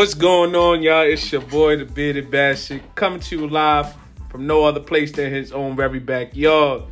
What's going on, y'all? It's your boy, the Bearded Bastard, coming to you live from no other place than his own very backyard.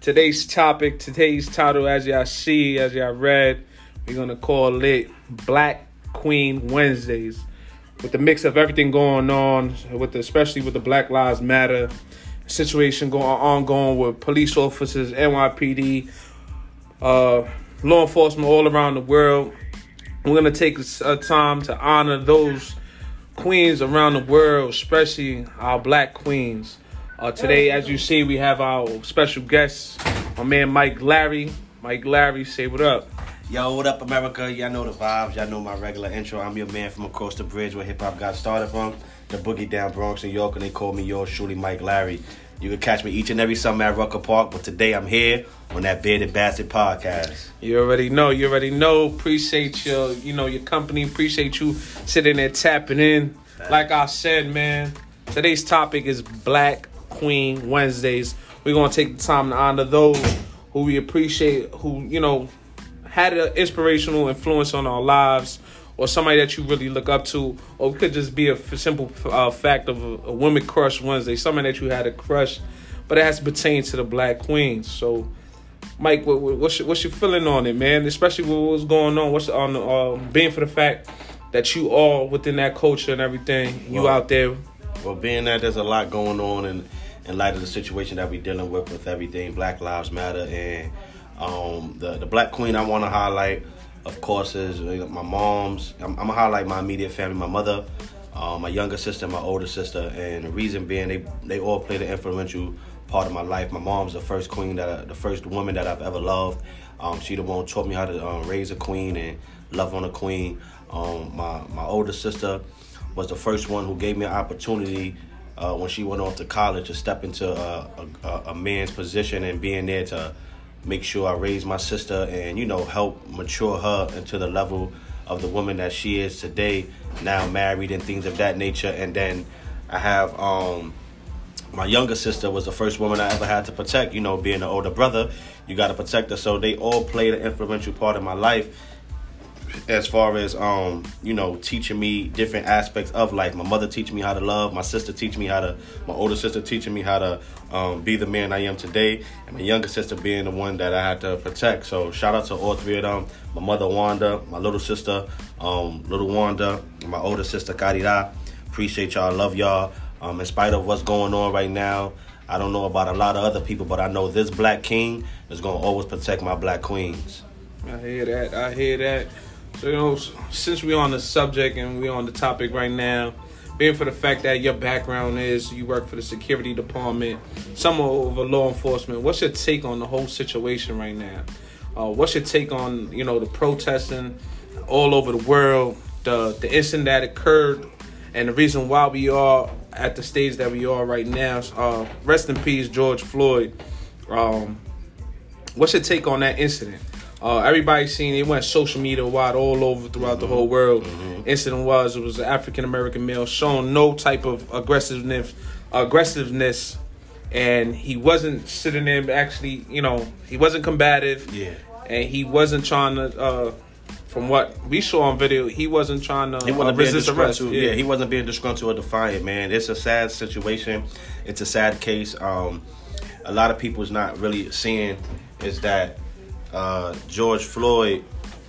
Today's topic, today's title, as y'all see, as y'all read, we're gonna call it Black Queen Wednesdays. With the mix of everything going on, with the, especially with the Black Lives Matter situation going ongoing with police officers, NYPD, uh, law enforcement all around the world. We're gonna take a time to honor those queens around the world, especially our black queens. Uh, today, as you see, we have our special guest, my man Mike Larry. Mike Larry, say what up. Yo, what up, America? Y'all know the vibes. Y'all know my regular intro. I'm your man from across the bridge where hip hop got started from, the Boogie Down Bronx, New York, and they call me yours truly, Mike Larry. You can catch me each and every summer at Rucker Park, but today I'm here on that Bearded Bastard podcast. You already know. You already know. Appreciate your, you know, your company. Appreciate you sitting there tapping in. Like I said, man, today's topic is Black Queen Wednesdays. We're gonna take the time to honor those who we appreciate, who you know had an inspirational influence on our lives, or somebody that you really look up to, or it could just be a f- simple uh, fact of a, a women crush Wednesday, somebody that you had a crush, but it has to pertain to the Black Queens. So. Mike, what, what, what's your, what's your feeling on it, man? Especially what's going on. What's on uh, being for the fact that you all within that culture and everything, you Well, out there. Well, being that there's a lot going on in, in light of the situation that we're dealing with with everything, Black Lives Matter, and um, the, the Black Queen I want to highlight, of course, is uh, my mom's. I'm, I'm to highlight my immediate family, my mother, uh, my younger sister, my older sister, and the reason being they, they all played an influential part of my life. My mom's the first queen that I, the first woman that I've ever loved. Um, she the one taught me how to um, raise a queen and love on a queen. Um, my my older sister was the first one who gave me an opportunity uh, when she went off to college to step into a, a, a man's position and being there to make sure I raise my sister and you know help mature her into the level of the woman that she is today. Now married and things of that nature, and then I have um my younger sister was the first woman I ever had to protect. You know, being an older brother, you got to protect her. So they all played an influential part in my life as far as um you know teaching me different aspects of life. My mother teaching me how to love. My sister teaching me how to my older sister teaching me how to um, be the man i am today. And my younger sister being the one that i had to protect. So shout out to all three of them. My mother wanda. My little sister um little wanda. And my older sister Karira. appreciate y'all. Love y'all. Um in spite of what's going on right now i don't know about a lot of other people but i know this black king is going to always protect my black queens. I hear that. I hear that. So you know, since we're on the subject and we're on the topic right now, being for the fact that your background is you work for the security department, some over law enforcement. What's your take on the whole situation right now? Uh, what's your take on you know the protesting all over the world, the the incident that occurred, and the reason why we are at the stage that we are right now? Uh, rest in peace, George Floyd. Um, what's your take on that incident? Uh, everybody seen it. went social media wide all over throughout the whole world. Incident was it was an African American male showing no type of aggressiveness, aggressiveness, and he wasn't sitting there actually. You know, he wasn't combative. Yeah. and he wasn't trying to. Uh, from what we saw on video, he wasn't trying to He uh, wasn't being resist arrest. disgruntled. Yeah. he wasn't being disgruntled or defiant, man. It's a sad situation. It's a sad case. Um, a lot of people's not really seeing is that uh, George Floyd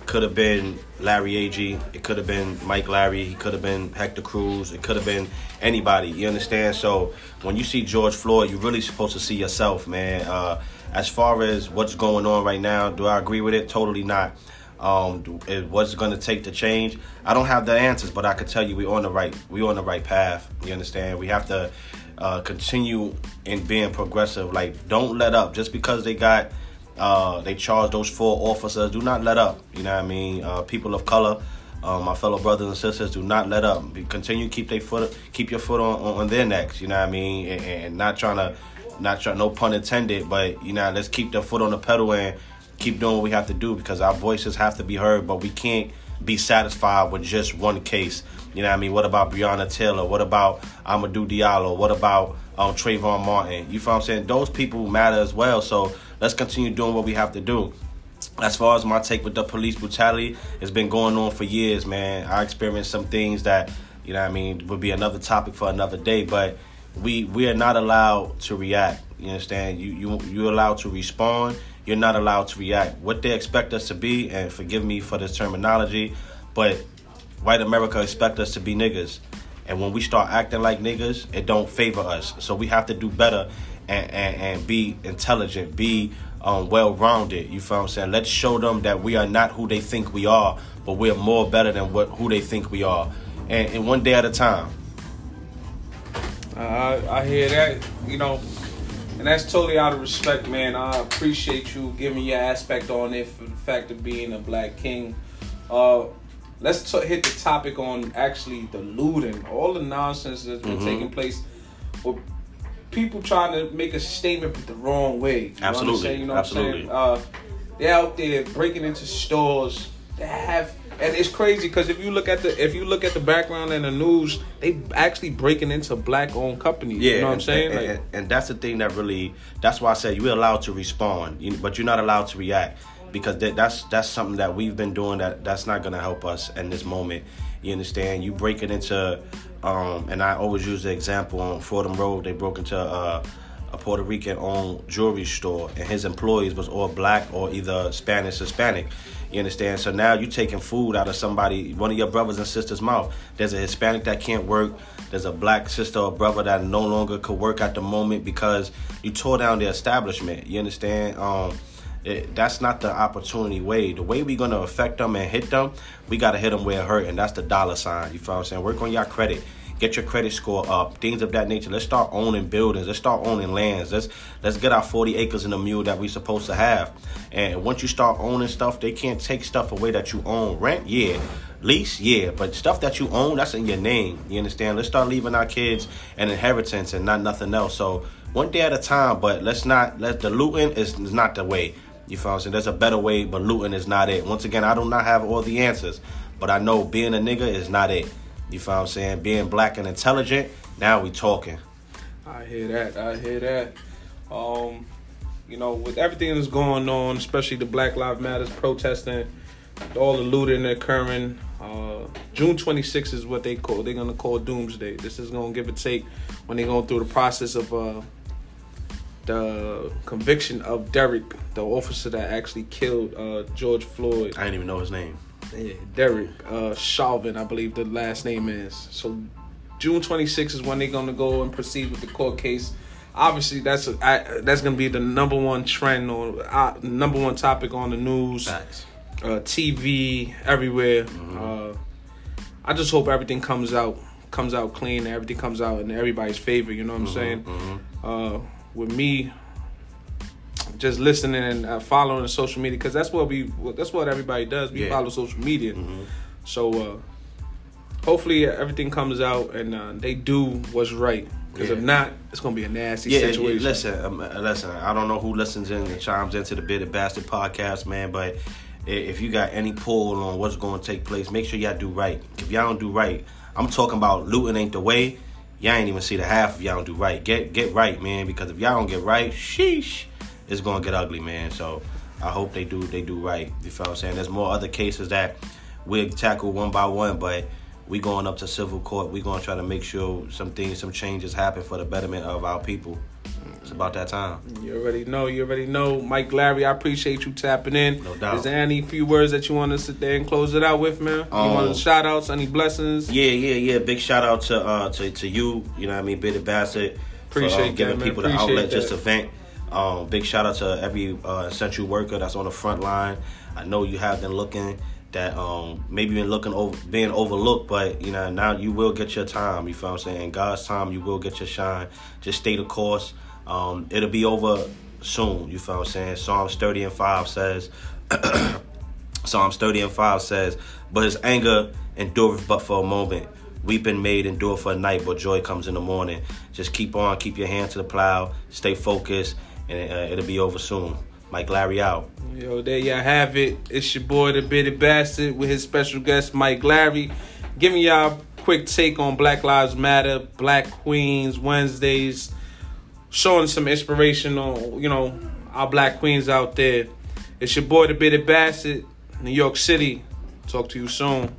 could have been Larry Agee. It could have been Mike Larry. He could have been Hector Cruz. It could have been anybody. You understand? So when you see George Floyd, you're really supposed to see yourself, man. Uh, as far as what's going on right now, do I agree with it? Totally not. Um, it- what's going to take to change? I don't have the answers, but I can tell you we're on the right we're on the right path. You understand? We have to uh, continue in being progressive. Like, don't let up just because they got uh, they charged those four officers. Do not let up. You know what I mean? Uh, people of color, uh, my fellow brothers and sisters, do not let up. Continue keep their foot keep your foot on, on, on their necks. You know what I mean? And, and not trying to not try no pun intended, but you know let's keep the foot on the pedal and keep doing what we have to do because our voices have to be heard, but we can't be satisfied with just one case. You know what I mean? What about Breonna Taylor? What about Amadou Diallo? What about um, Trayvon Martin? You feel I'm saying? Those people matter as well. So let's continue doing what we have to do. as far as my take with the police brutality, it's been going on for years, man. I experienced some things that, you know I mean, would be another topic for another day, but we we are not allowed to react. You understand? You you you're allowed to respond. You're not allowed to react. What they expect us to be, and forgive me for this terminology, but white America expect us to be niggas. And when we start acting like niggas, it don't favor us. So we have to do better and, and, and be intelligent, be um, well rounded. You feel what I'm saying? Let's show them that we are not who they think we are, but we're more better than what who they think we are. And, and one day at a time. Uh, I, I hear that, you know, and that's totally out of respect, man. I appreciate you giving your aspect on it for the fact of being a black king. Uh, let's t- hit the topic on actually the looting, all the nonsense that's been Mhm. taking place. With people trying to make a statement but the wrong way. You Absolutely. You know Absolutely. what I'm saying? Uh, they're out there breaking into stores. They have, and it's crazy because if you look at the if you look at the background and the news, they actually breaking into black owned companies. Yeah, you know what I'm saying? And, Like, and, and that's the thing that really. That's why I said you're allowed to respond, but you're not allowed to react because that, that's that's something that we've been doing that that's not gonna help us in this moment. You understand? You break it into, um, and I always use the example on Fordham Road. They broke into uh, a Puerto Rican owned jewelry store, and his employees was all black or either Spanish, or Hispanic. You understand? So now you're taking food out of somebody, one of your brothers and sisters' mouth. There's a Hispanic that can't work. There's a black sister or brother that no longer could work at the moment because you tore down the establishment. You understand? Um, it, that's not the opportunity way. The way we're gonna affect them and hit them, we gotta hit them where it hurt, and that's the dollar sign. You feel what I'm saying? Work on your credit. Get your credit score up, things of that nature. Let's start owning buildings. Let's start owning lands. Let's let's get our 40 acres in the mule that we're supposed to have. And once you start owning stuff, they can't take stuff away that you own. Rent, yeah. Lease, yeah. But stuff that you own, that's in your name. You understand? Let's start leaving our kids an inheritance and not nothing else. So one day at a time, but let's not let the looting is, is not the way. You feel what I'm saying? There's a better way, but looting is not it. Once again, I do not have all the answers, but I know being a nigga is not it. You feel what I'm saying? Being black and intelligent, now we talking. I hear that. I hear that. Um, you know, with everything that's going on, especially the Black Lives Matters protesting, all the looting occurring. Uh, June 26th is what they call. They're gonna call Doomsday. This is gonna give a take when they're going through the process of uh, the conviction of Derek, the officer that actually killed uh, George Floyd. I didn't even know his name. Yeah, Derek uh, Chauvin, I believe the last name is. So June 26th is when they're gonna go and proceed with the court case. Obviously, that's a, I, that's gonna be the number one trend or uh, number one topic on the news, uh, TV, everywhere. Uh, I just hope everything comes out comes out clean, everything comes out in everybody's favor. You know what I'm saying? Uh, with me, just listening and uh, following the social media because that's what we that's what everybody does. We Yeah. follow social media. So uh, hopefully everything comes out and uh, they do what's right. Because if not, it's gonna be a nasty Yeah, yeah, situation. listen, um, uh, listen. I don't know who listens in and chimes into the Bearded Bastard podcast, man. But if you got any pull on what's going to take place, make sure y'all do right. If y'all don't do right, I'm talking about looting ain't the way. Y'all ain't even see the half if y'all don't do right. Get get right, man. Because if y'all don't get right, sheesh, it's gonna get ugly, man. So I hope they do they do right. You feel what I'm saying? There's more other cases that we'll tackle one by one, but we going up to civil court. We gonna try to make sure some things, some changes happen for the betterment of our people. It's about that time. You already know. You already know. Mike Larry, I appreciate you tapping in. No doubt. Is there any few words that you want to sit there and close it out with, man? you Um, want shout outs, any blessings? Yeah, yeah, yeah. Big shout out to uh to, to you. You know what I mean, Bearded Bastard. Appreciate for, um, that, giving man. people the outlet just to vent. Um, big shout out to every uh, essential worker that's on the front line. I know you have been looking that um maybe been looking over being overlooked, but you know now you will get your time. You feel what I'm saying? In God's time, you will get your shine. Just stay the course. Um, it'll be over soon. You feel what I'm saying? Psalms 30 and 5 says. Psalms 30 and 5 says, But his anger endureth but for a moment. Weeping made endure for a night, but joy comes in the morning. Just keep on, keep your hand to the plow, stay focused, and uh, it'll be over soon. Mike Larry out. Yo, there y'all have it. It's your boy, the Bearded Bastard, with his special guest, Mike Larry, giving y'all a quick take on Black Lives Matter, Black Queens Wednesdays, showing some inspiration on, you know, our black queens out there. It's your boy, the Bearded Bastard, New York City. Talk to you soon.